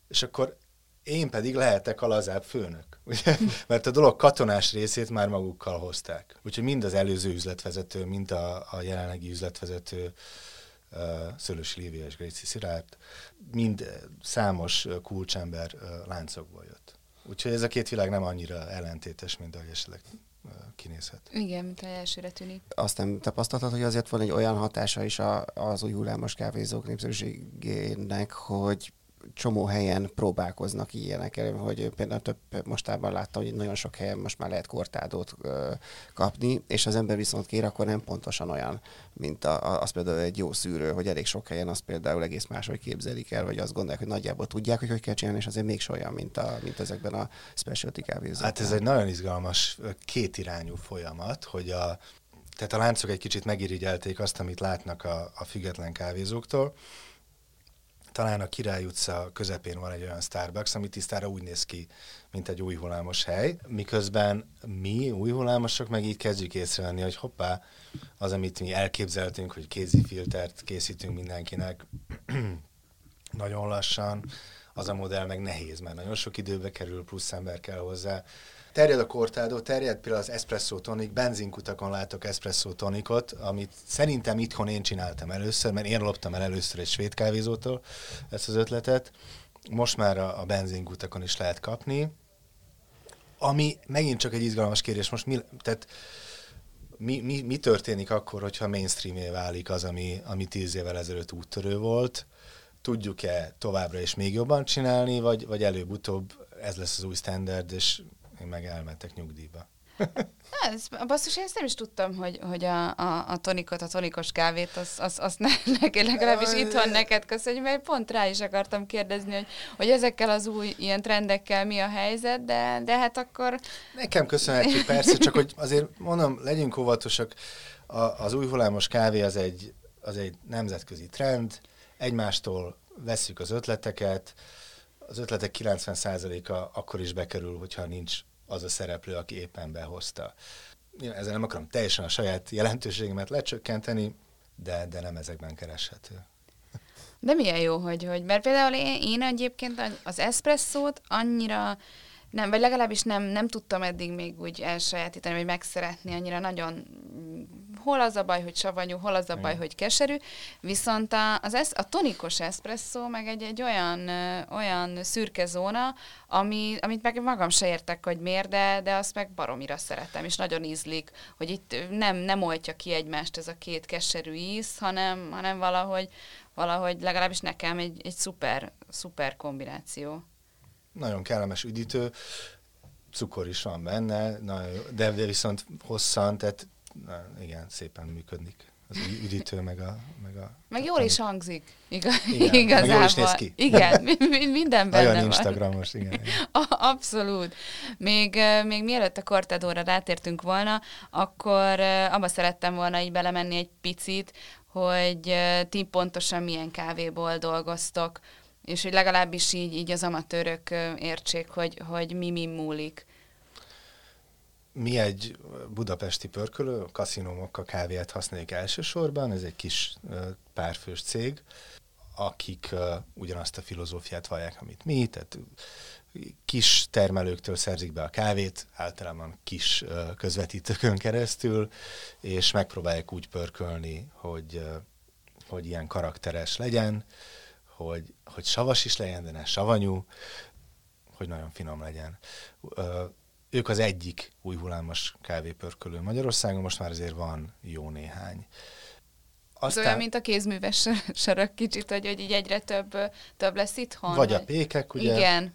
és akkor én pedig lehetek a lazább főnök. Ugye? Mert a dolog katonás részét már magukkal hozták. Úgyhogy mind az előző üzletvezető, mind a, a jelenlegi üzletvezető, uh, Szőlősi Lívia és Gréci Szilárd, mind számos kulcsember uh, láncokból jött. Úgyhogy ez a két világ nem annyira ellentétes, mint ahogy esetleg kinézhet. Igen, mint a elsőre tűnik. Azt nem tapasztaltad, hogy azért van egy olyan hatása is a, az új hullámos kávézók népszerűségének, hogy csomó helyen próbálkoznak ilyenekkel, hogy például több mostában láttam, hogy nagyon sok helyen most már lehet kortádót ö, kapni, és az ember viszont kér, akkor nem pontosan olyan, mint a, az például egy jó szűrő, hogy elég sok helyen az például egész máshogy képzelik el, vagy azt gondolják, hogy nagyjából tudják, hogy hogy kell csinálni, és azért még olyan, mint, a, mint ezekben a specialty kávézókban. Hát ez egy nagyon izgalmas kétirányú folyamat, hogy a, tehát a láncok egy kicsit megirigyelték azt, amit látnak a, a független kávézóktól, talán a Király utca közepén van egy olyan Starbucks, ami tisztára úgy néz ki, mint egy új hullámos hely, miközben mi, új hullámosok, meg így kezdjük észrevenni, hogy hoppá, az, amit mi elképzeltünk, hogy kézifiltert készítünk mindenkinek, nagyon lassan, az a modell meg nehéz, mert nagyon sok időbe kerül, plusz ember kell hozzá, Terjed a kortádó, terjed például az espresso tonik, benzinkutakon látok espresso tonikot, amit szerintem itthon én csináltam először, mert én loptam el először egy svéd kávézótól ezt az ötletet. Most már a, benzinkutakon is lehet kapni. Ami megint csak egy izgalmas kérdés, most mi, tehát mi, mi, mi történik akkor, hogyha mainstreamé válik az, ami, ami tíz évvel ezelőtt úttörő volt? Tudjuk-e továbbra is még jobban csinálni, vagy, vagy előbb-utóbb ez lesz az új standard, és én meg elmentek nyugdíjba. Ez, basszus, én ezt nem is tudtam, hogy, hogy a, a, a tonikot, a tonikos kávét, az, az, az ne, neki legalábbis itthon neked köszönjük, mert pont rá is akartam kérdezni, hogy, hogy ezekkel az új ilyen trendekkel mi a helyzet, de, de hát akkor... Nekem köszönhetjük, persze, csak hogy azért mondom, legyünk óvatosak, a, az új hullámos kávé az egy, az egy nemzetközi trend, egymástól vesszük az ötleteket, az ötletek 90%-a akkor is bekerül, hogyha nincs az a szereplő, aki éppen behozta. Ezzel nem akarom teljesen a saját jelentőségemet lecsökkenteni, de, de nem ezekben kereshető. De milyen jó, hogy, hogy mert például én, én egyébként az eszpresszót annyira nem, vagy legalábbis nem, nem tudtam eddig még úgy elsajátítani, vagy megszeretni annyira nagyon hol az a baj, hogy savanyú, hol az a baj, hogy keserű, viszont a, az esz, a tonikos eszpresszó meg egy, egy olyan, olyan szürke zóna, ami, amit meg magam se értek, hogy miért, de, de azt meg baromira szeretem, és nagyon ízlik, hogy itt nem, nem oltja ki egymást ez a két keserű íz, hanem, hanem valahogy, valahogy legalábbis nekem egy, egy szuper, szuper kombináció. Nagyon kellemes üdítő, cukor is van benne, de, de viszont hosszan, tehát na, igen, szépen működik. Az üdítő, meg a... Meg, a, meg jól is hangzik, igaz, igen, igazából. Meg jól is néz ki. Igen, minden benne Nagyon Instagramos, igen. Abszolút. Még, még mielőtt a Cortadóra rátértünk volna, akkor abba szerettem volna így belemenni egy picit, hogy ti pontosan milyen kávéból dolgoztok, és hogy legalábbis így, így az amatőrök értsék, hogy, hogy mi mi múlik. Mi egy budapesti pörkölő, a kaszinómok a kávéját használjuk elsősorban, ez egy kis párfős cég, akik ugyanazt a filozófiát vallják, amit mi, tehát kis termelőktől szerzik be a kávét, általában kis közvetítőkön keresztül, és megpróbálják úgy pörkölni, hogy, hogy ilyen karakteres legyen, hogy, hogy savas is legyen, de ne savanyú, hogy nagyon finom legyen ők az egyik új hullámos kávépörkölő Magyarországon, most már azért van jó néhány. Aztán... Ez olyan, mint a kézműves sörök kicsit, hogy, hogy így egyre több, több lesz itthon? Vagy, vagy a pékek, ugye? Igen.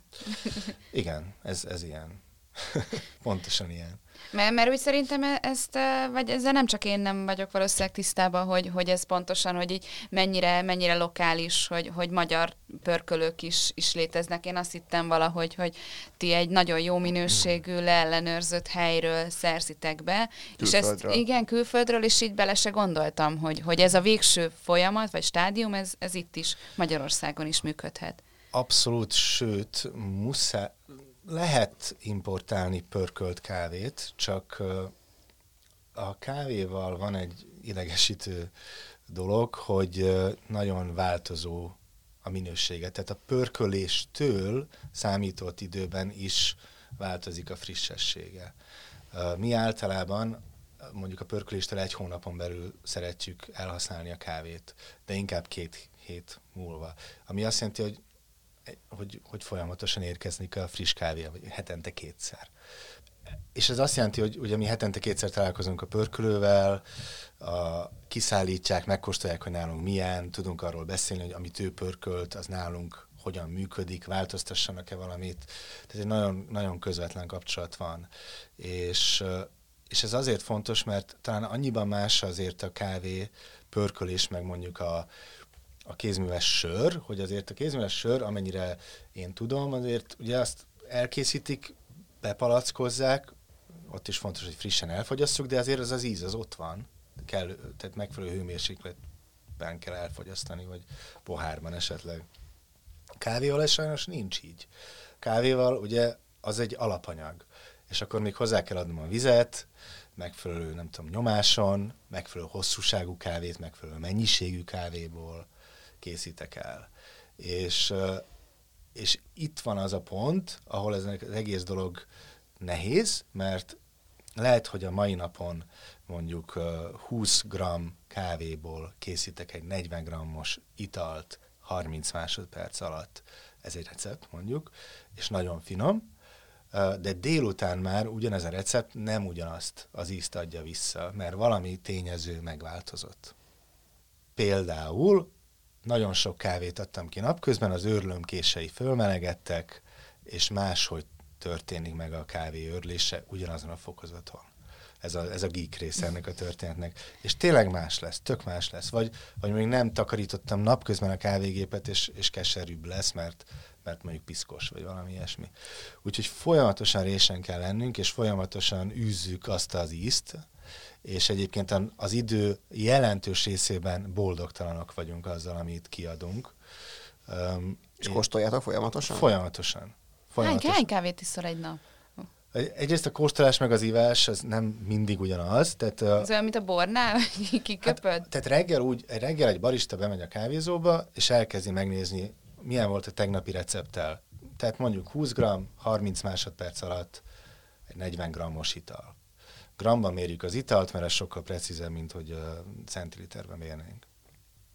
Igen, ez, ez ilyen. Pontosan ilyen. Mert, mert úgy szerintem e- ezt, vagy ezzel nem csak én nem vagyok valószínűleg tisztában, hogy, hogy ez pontosan, hogy így mennyire, mennyire lokális, hogy, hogy magyar pörkölők is, is léteznek. Én azt hittem valahogy, hogy ti egy nagyon jó minőségű, leellenőrzött helyről szerzitek be. És ezt, igen, külföldről, és így bele se gondoltam, hogy, hogy ez a végső folyamat, vagy stádium, ez, ez itt is Magyarországon is működhet. Abszolút, sőt, muszáj, lehet importálni pörkölt kávét, csak a kávéval van egy idegesítő dolog, hogy nagyon változó a minősége. Tehát a pörköléstől számított időben is változik a frissessége. Mi általában mondjuk a pörköléstől egy hónapon belül szeretjük elhasználni a kávét, de inkább két hét múlva. Ami azt jelenti, hogy hogy, hogy folyamatosan érkezni a friss kávé, vagy hetente kétszer. És ez azt jelenti, hogy ugye mi hetente kétszer találkozunk a pörkölővel, a, kiszállítják, megkóstolják, hogy nálunk milyen, tudunk arról beszélni, hogy amit ő pörkölt, az nálunk hogyan működik, változtassanak-e valamit. Tehát egy nagyon, nagyon közvetlen kapcsolat van. És, és ez azért fontos, mert talán annyiban más azért a kávé pörkölés, meg mondjuk a, a kézműves sör, hogy azért a kézműves sör, amennyire én tudom, azért ugye azt elkészítik, bepalackozzák, ott is fontos, hogy frissen elfogyasszuk, de azért az az íz, az ott van. Kell, tehát megfelelő hőmérsékletben kell elfogyasztani, vagy pohárban esetleg. Kávéval ez sajnos nincs így. Kávéval ugye az egy alapanyag, és akkor még hozzá kell adnom a vizet, megfelelő, nem tudom, nyomáson, megfelelő hosszúságú kávét, megfelelő mennyiségű kávéból, készítek el. És, és itt van az a pont, ahol ez az egész dolog nehéz, mert lehet, hogy a mai napon mondjuk 20 g kávéból készítek egy 40 g-os italt 30 másodperc alatt. Ez egy recept mondjuk, és nagyon finom, de délután már ugyanez a recept nem ugyanazt az ízt adja vissza, mert valami tényező megváltozott. Például nagyon sok kávét adtam ki napközben, az őrlömkései fölmelegedtek, és máshogy történik meg a kávé őrlése ugyanazon a fokozaton. Ez a, ez a geek része ennek a történetnek. És tényleg más lesz, tök más lesz. Vagy, vagy még nem takarítottam napközben a kávégépet, és, és keserűbb lesz, mert, mert mondjuk piszkos, vagy valami ilyesmi. Úgyhogy folyamatosan résen kell lennünk, és folyamatosan űzzük azt az ízt, és egyébként az idő jelentős részében boldogtalanok vagyunk azzal, amit kiadunk. Um, és kóstoljátok folyamatosan? Folyamatosan. folyamatosan. Hány, hány kávét iszol egy nap? Egyrészt a kóstolás meg az ivás, az nem mindig ugyanaz. Tehát, Ez olyan, mint a bornál, hogy kiköpöd? Hát, tehát reggel, úgy, reggel egy barista bemegy a kávézóba, és elkezdi megnézni, milyen volt a tegnapi recepttel. Tehát mondjuk 20 g, 30 másodperc alatt egy 40 g-os ital gramban mérjük az italt, mert ez sokkal precízebb, mint hogy uh, centiliterben mérnénk.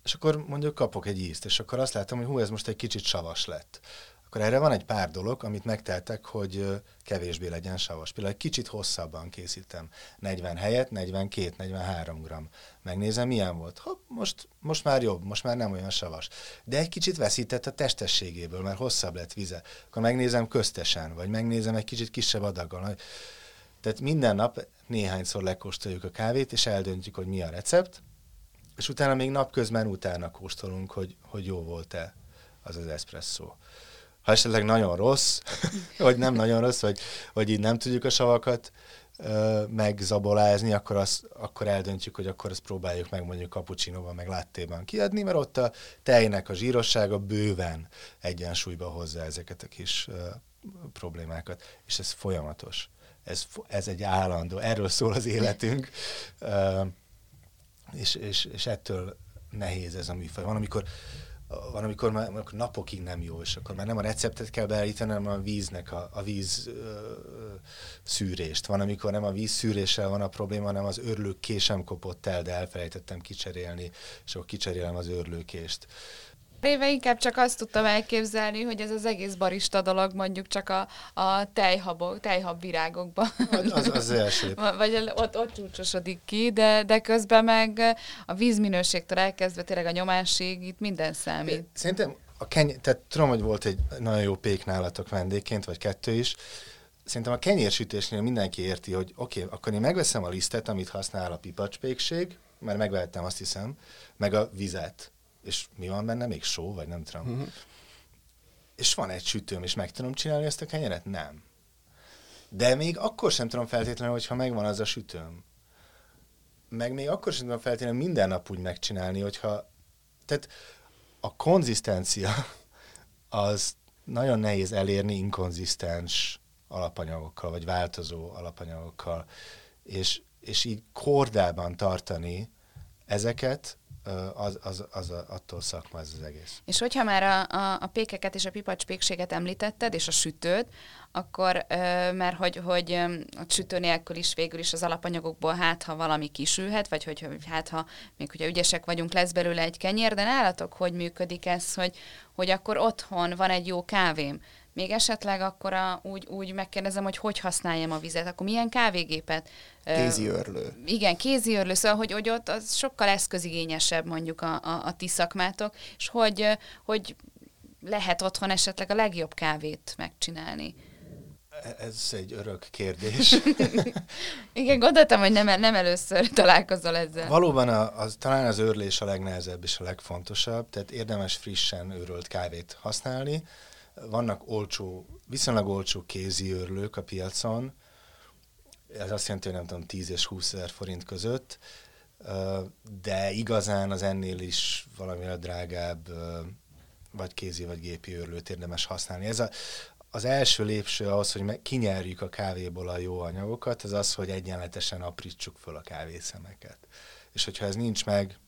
És akkor mondjuk kapok egy ízt, és akkor azt látom, hogy hú, ez most egy kicsit savas lett. Akkor erre van egy pár dolog, amit megteltek, hogy kevésbé legyen savas. Például egy kicsit hosszabban készítem. 40 helyet, 42-43 gram. Megnézem, milyen volt. Hopp, most, most már jobb, most már nem olyan savas. De egy kicsit veszített a testességéből, mert hosszabb lett vize. Akkor megnézem köztesen, vagy megnézem egy kicsit kisebb adaggal. Tehát minden nap néhányszor lekóstoljuk a kávét, és eldöntjük, hogy mi a recept, és utána még napközben utána kóstolunk, hogy, hogy jó volt-e az az espresso. Ha esetleg nagyon rossz, vagy nem nagyon rossz, vagy, vagy így nem tudjuk a savakat ö, megzabolázni, akkor, az, akkor eldöntjük, hogy akkor azt próbáljuk meg mondjuk kapucsinóban, meg láttéban kiadni, mert ott a tejnek a zsírossága bőven egyensúlyba hozza ezeket a kis ö, problémákat, és ez folyamatos ez, ez egy állandó, erről szól az életünk, és, és, és ettől nehéz ez a műfaj. Van, amikor van, amikor már amikor napokig nem jó, és akkor már nem a receptet kell beállítani, hanem a víznek a, a víz ö, szűrést. Van, amikor nem a víz szűréssel van a probléma, hanem az örlőkésem kopott el, de elfelejtettem kicserélni, és akkor kicserélem az örlőkést. Éve inkább csak azt tudtam elképzelni, hogy ez az egész barista dolog mondjuk csak a, a tejhabok, tejhab virágokban. Az, az, első. Vagy ott, ott csúcsosodik ki, de, de közben meg a vízminőségtől elkezdve tényleg a nyomásig itt minden számít. Szerintem a keny- tehát tudom, hogy volt egy nagyon jó pék nálatok vendégként, vagy kettő is, szerintem a kenyérsütésnél mindenki érti, hogy oké, okay, akkor én megveszem a lisztet, amit használ a pipacspékség, mert megvehettem azt hiszem, meg a vizet. És mi van benne? Még só, vagy nem tudom. Uh-huh. És van egy sütőm, és meg tudom csinálni ezt a kenyeret? Nem. De még akkor sem tudom feltétlenül, hogyha megvan az a sütőm. Meg még akkor sem tudom feltétlenül minden nap úgy megcsinálni, hogyha... Tehát a konzisztencia az nagyon nehéz elérni inkonzisztens alapanyagokkal, vagy változó alapanyagokkal. És, és így kordában tartani ezeket, az, az, az attól szakma ez az egész. És hogyha már a, a, a pékeket és a pipacspékséget említetted, és a sütőt, akkor, mert hogy, hogy a sütő nélkül is végül is az alapanyagokból hát, ha valami kisülhet, vagy hogy hát, ha még hogyha ügyesek vagyunk, lesz belőle egy kenyér, de nálatok hogy működik ez, hogy, hogy akkor otthon van egy jó kávém, még esetleg akkor a, úgy, úgy megkérdezem, hogy hogy használjam a vizet, akkor milyen kávégépet? Kézi örlő. Igen, kézi örlő, szóval, hogy, hogy ott az sokkal eszközigényesebb mondjuk a, a, a ti szakmátok, és hogy, hogy lehet otthon esetleg a legjobb kávét megcsinálni. Ez egy örök kérdés. Igen, gondoltam, hogy nem, nem először találkozol ezzel. Valóban a, az, talán az őrlés a legnehezebb és a legfontosabb, tehát érdemes frissen őrölt kávét használni, vannak olcsó, viszonylag olcsó kézi őrlők a piacon, ez azt jelenti, hogy nem tudom, 10 és 20 ezer forint között, de igazán az ennél is valamivel drágább vagy kézi, vagy gépi őrlőt érdemes használni. Ez a, az első lépcső ahhoz, hogy kinyerjük a kávéból a jó anyagokat, az az, hogy egyenletesen aprítsuk föl a kávészemeket. És hogyha ez nincs meg,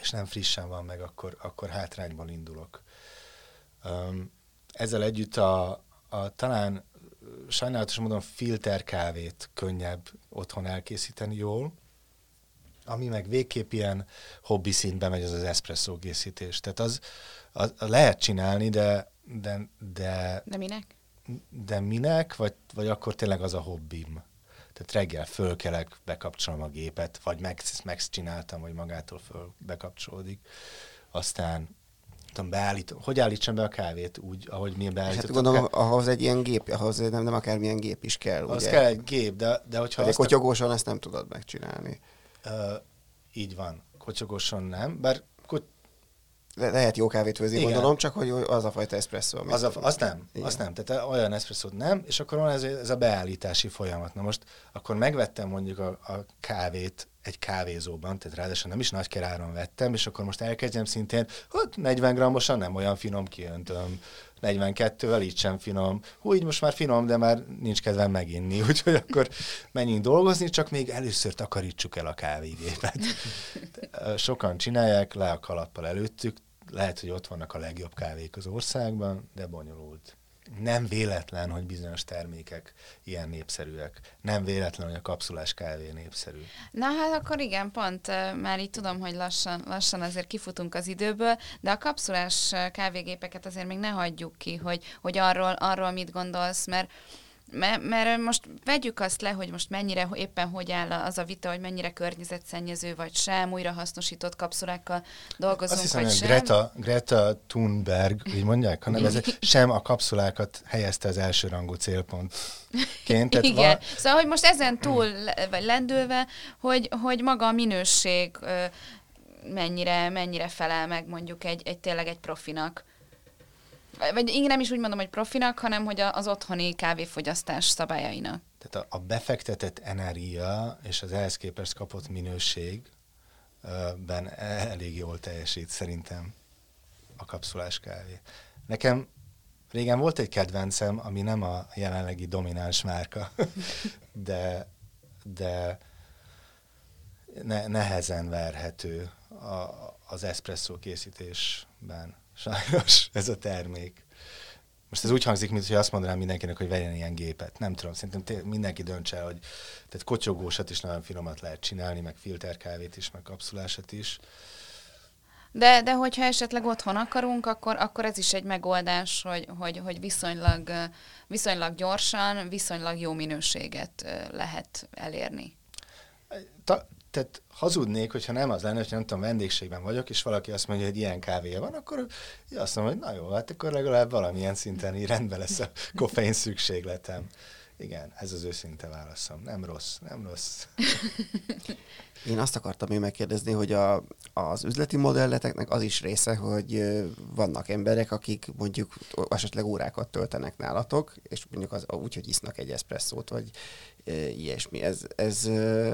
és nem frissen van meg, akkor, akkor hátrányban indulok. Um, ezzel együtt a, a talán sajnálatos módon filterkávét könnyebb otthon elkészíteni jól, ami meg végképp ilyen hobbi szintbe megy, az az espresszó készítés. Tehát az, az, az lehet csinálni, de, de, de... De minek? De minek, vagy, vagy akkor tényleg az a hobbim. Tehát reggel fölkelek, bekapcsolom a gépet, vagy meg, megcsináltam, hogy magától föl bekapcsolódik. Aztán tudom, beállítom, hogy állítsam be a kávét úgy, ahogy mi beállítottuk. Hát gondolom, ká... ahhoz egy ilyen gép, ahhoz nem, nem akármilyen gép is kell, Az ugye? kell egy gép, de, de hogyha... De kotyogósan ezt nem tudod megcsinálni. Uh, így van. Kotyogósan nem, bár le- lehet jó kávét főzni, gondolom, csak hogy az a fajta eszpresszó. Az a, azt nem, Igen. azt nem. Tehát olyan eszpresszót nem, és akkor van ez, ez a beállítási folyamat. Na most akkor megvettem mondjuk a, a kávét egy kávézóban, tehát ráadásul nem is nagy keráron vettem, és akkor most elkezdjem szintén, hogy 40 grammosan nem olyan finom kiöntöm, 42-vel így sem finom. Hú, így most már finom, de már nincs kedvem meginni, úgyhogy akkor menjünk dolgozni, csak még először takarítsuk el a kávégépet. Sokan csinálják, le a kalappal előttük, lehet, hogy ott vannak a legjobb kávék az országban, de bonyolult. Nem véletlen, hogy bizonyos termékek ilyen népszerűek. Nem véletlen, hogy a kapszulás kávé népszerű. Na hát akkor igen, pont már így tudom, hogy lassan, lassan azért kifutunk az időből, de a kapszulás kávégépeket azért még ne hagyjuk ki, hogy, hogy arról, arról mit gondolsz, mert mert, mert most vegyük azt le, hogy most mennyire éppen hogy áll az a vita, hogy mennyire környezetszennyező vagy sem, újrahasznosított kapszulákkal dolgozunk, Azt hiszem, vagy sem. Greta, Greta Thunberg, így mondják, hanem ez sem a kapszulákat helyezte az elsőrangú célpontként. Tehát Igen, va- szóval, hogy most ezen túl vagy lendülve, hogy, hogy maga a minőség mennyire, mennyire felel meg mondjuk egy, egy tényleg egy profinak vagy én nem is úgy mondom, hogy profinak, hanem hogy az otthoni kávéfogyasztás szabályainak. Tehát a, a befektetett energia és az ehhez képest kapott minőségben elég jól teljesít szerintem a kapszulás kávé. Nekem régen volt egy kedvencem, ami nem a jelenlegi domináns márka, de, de ne, nehezen verhető a, az espresszó készítésben sajnos ez a termék. Most ez úgy hangzik, mintha azt mondanám mindenkinek, hogy vegyen ilyen gépet. Nem tudom, szerintem mindenki döntse el, hogy tehát kocsogósat is nagyon finomat lehet csinálni, meg filterkávét is, meg kapszulásat is. De, de hogyha esetleg otthon akarunk, akkor, akkor ez is egy megoldás, hogy, hogy, hogy viszonylag, viszonylag gyorsan, viszonylag jó minőséget lehet elérni. Ta, tehát hazudnék, hogyha nem az lenne, hogy nem tudom, vendégségben vagyok, és valaki azt mondja, hogy ilyen kávéja van, akkor azt mondom, hogy na jó, hát akkor legalább valamilyen szinten így rendben lesz a koffein szükségletem. Igen, ez az őszinte válaszom. Nem rossz, nem rossz. Én azt akartam még megkérdezni, hogy a, az üzleti modelleteknek az is része, hogy vannak emberek, akik mondjuk esetleg órákat töltenek nálatok, és mondjuk az, úgy, hogy isznak egy eszpresszót, vagy ilyesmi. Ez, ez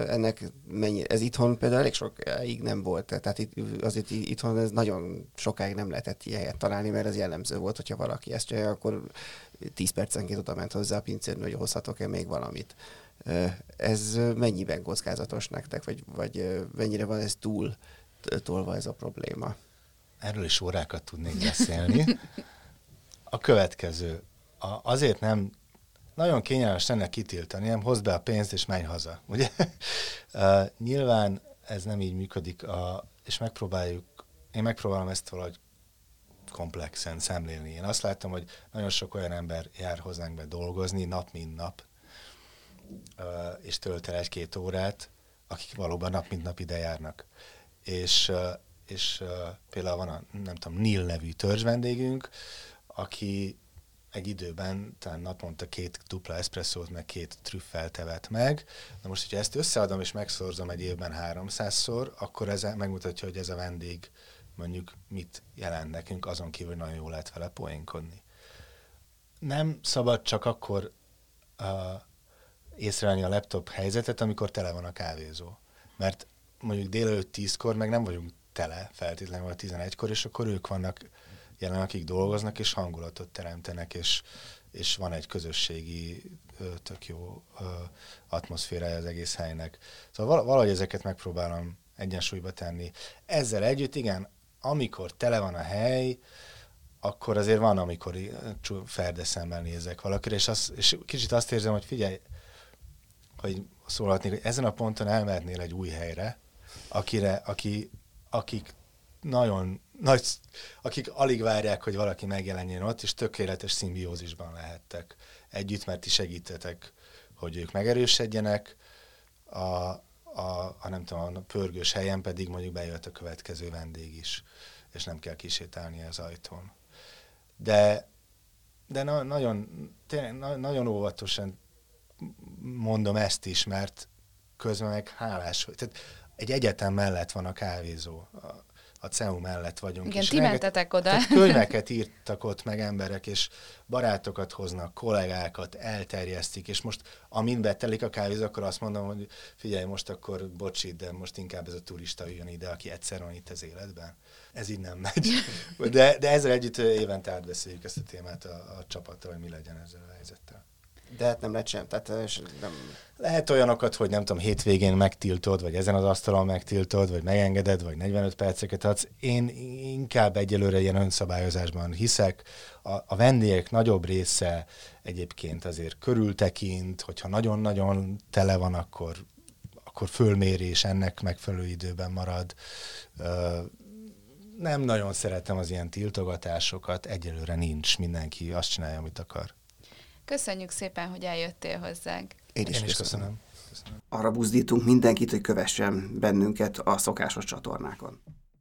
ennek mennyi, ez itthon például elég sokáig nem volt, tehát itt, azért itthon ez nagyon sokáig nem lehetett ilyen helyet találni, mert ez jellemző volt, hogyha valaki ezt csinálja, akkor 10 percenként oda ment hozzá a pincérnő, hogy hozhatok-e még valamit. Ez mennyiben kockázatos nektek, vagy, vagy mennyire van ez túl tolva ez a probléma? Erről is órákat tudnék beszélni. A következő. A, azért nem nagyon kényelmes lenne kitiltani, nem hozd be a pénzt és menj haza. Ugye? Uh, nyilván ez nem így működik, a, és megpróbáljuk, én megpróbálom ezt valahogy komplexen szemlélni. Én azt látom, hogy nagyon sok olyan ember jár hozzánk be dolgozni, nap mint nap, és tölt el egy-két órát, akik valóban nap mint nap ide járnak. És, és például van a, nem tudom, Nil nevű törzs vendégünk, aki egy időben talán naponta két dupla eszpresszót, meg két trüffelt evett meg. Na most, hogyha ezt összeadom és megszorzom egy évben 300-szor, akkor ez megmutatja, hogy ez a vendég mondjuk mit jelent nekünk, azon kívül, hogy nagyon jól lehet vele poénkodni. Nem szabad csak akkor uh, észrevenni a laptop helyzetet, amikor tele van a kávézó. Mert mondjuk délelőtt tízkor meg nem vagyunk tele feltétlenül a 11-kor, és akkor ők vannak jelen, akik dolgoznak, és hangulatot teremtenek, és, és van egy közösségi tök jó atmoszférája az egész helynek. Szóval valahogy ezeket megpróbálom egyensúlyba tenni. Ezzel együtt, igen, amikor tele van a hely, akkor azért van, amikor ferdeszemmel nézek valakire, és, az, és kicsit azt érzem, hogy figyelj, hogy szólhatnék, hogy ezen a ponton elmehetnél egy új helyre, akire, aki, akik nagyon nagy, akik alig várják, hogy valaki megjelenjen ott, és tökéletes szimbiózisban lehettek. Együtt, mert ti segítetek, hogy ők megerősödjenek, a, a, a, nem tudom, a pörgős helyen pedig mondjuk bejött a következő vendég is, és nem kell kisétálni az ajtón. De, de na, nagyon, tényleg, na, nagyon óvatosan mondom ezt is, mert közben meg hálás, tehát egy egyetem mellett van a kávézó, a, CEU mellett vagyunk. Igen, ti mentetek oda. Tehát könyveket írtak ott meg emberek, és barátokat hoznak, kollégákat, elterjesztik, és most amint betelik a kávézó, akkor azt mondom, hogy figyelj, most akkor bocsi, de most inkább ez a turista jön ide, aki egyszer van itt az életben. Ez így nem megy. De, de ezzel együtt évente átbeszéljük ezt a témát a, a csapattal, hogy mi legyen ezzel a helyzettel. De hát nem lehet sem. Tehát, nem... Lehet olyanokat, hogy nem tudom, hétvégén megtiltod, vagy ezen az asztalon megtiltod, vagy megengeded, vagy 45 perceket adsz. Én inkább egyelőre ilyen önszabályozásban hiszek. A, a vendégek nagyobb része egyébként azért körültekint, hogyha nagyon-nagyon tele van, akkor, akkor fölmérés ennek megfelelő időben marad. Nem nagyon szeretem az ilyen tiltogatásokat, egyelőre nincs, mindenki azt csinálja, amit akar. Köszönjük szépen, hogy eljöttél hozzánk. Én is, Én is köszönöm. köszönöm. Arra buzdítunk mindenkit, hogy kövessen bennünket a szokásos csatornákon.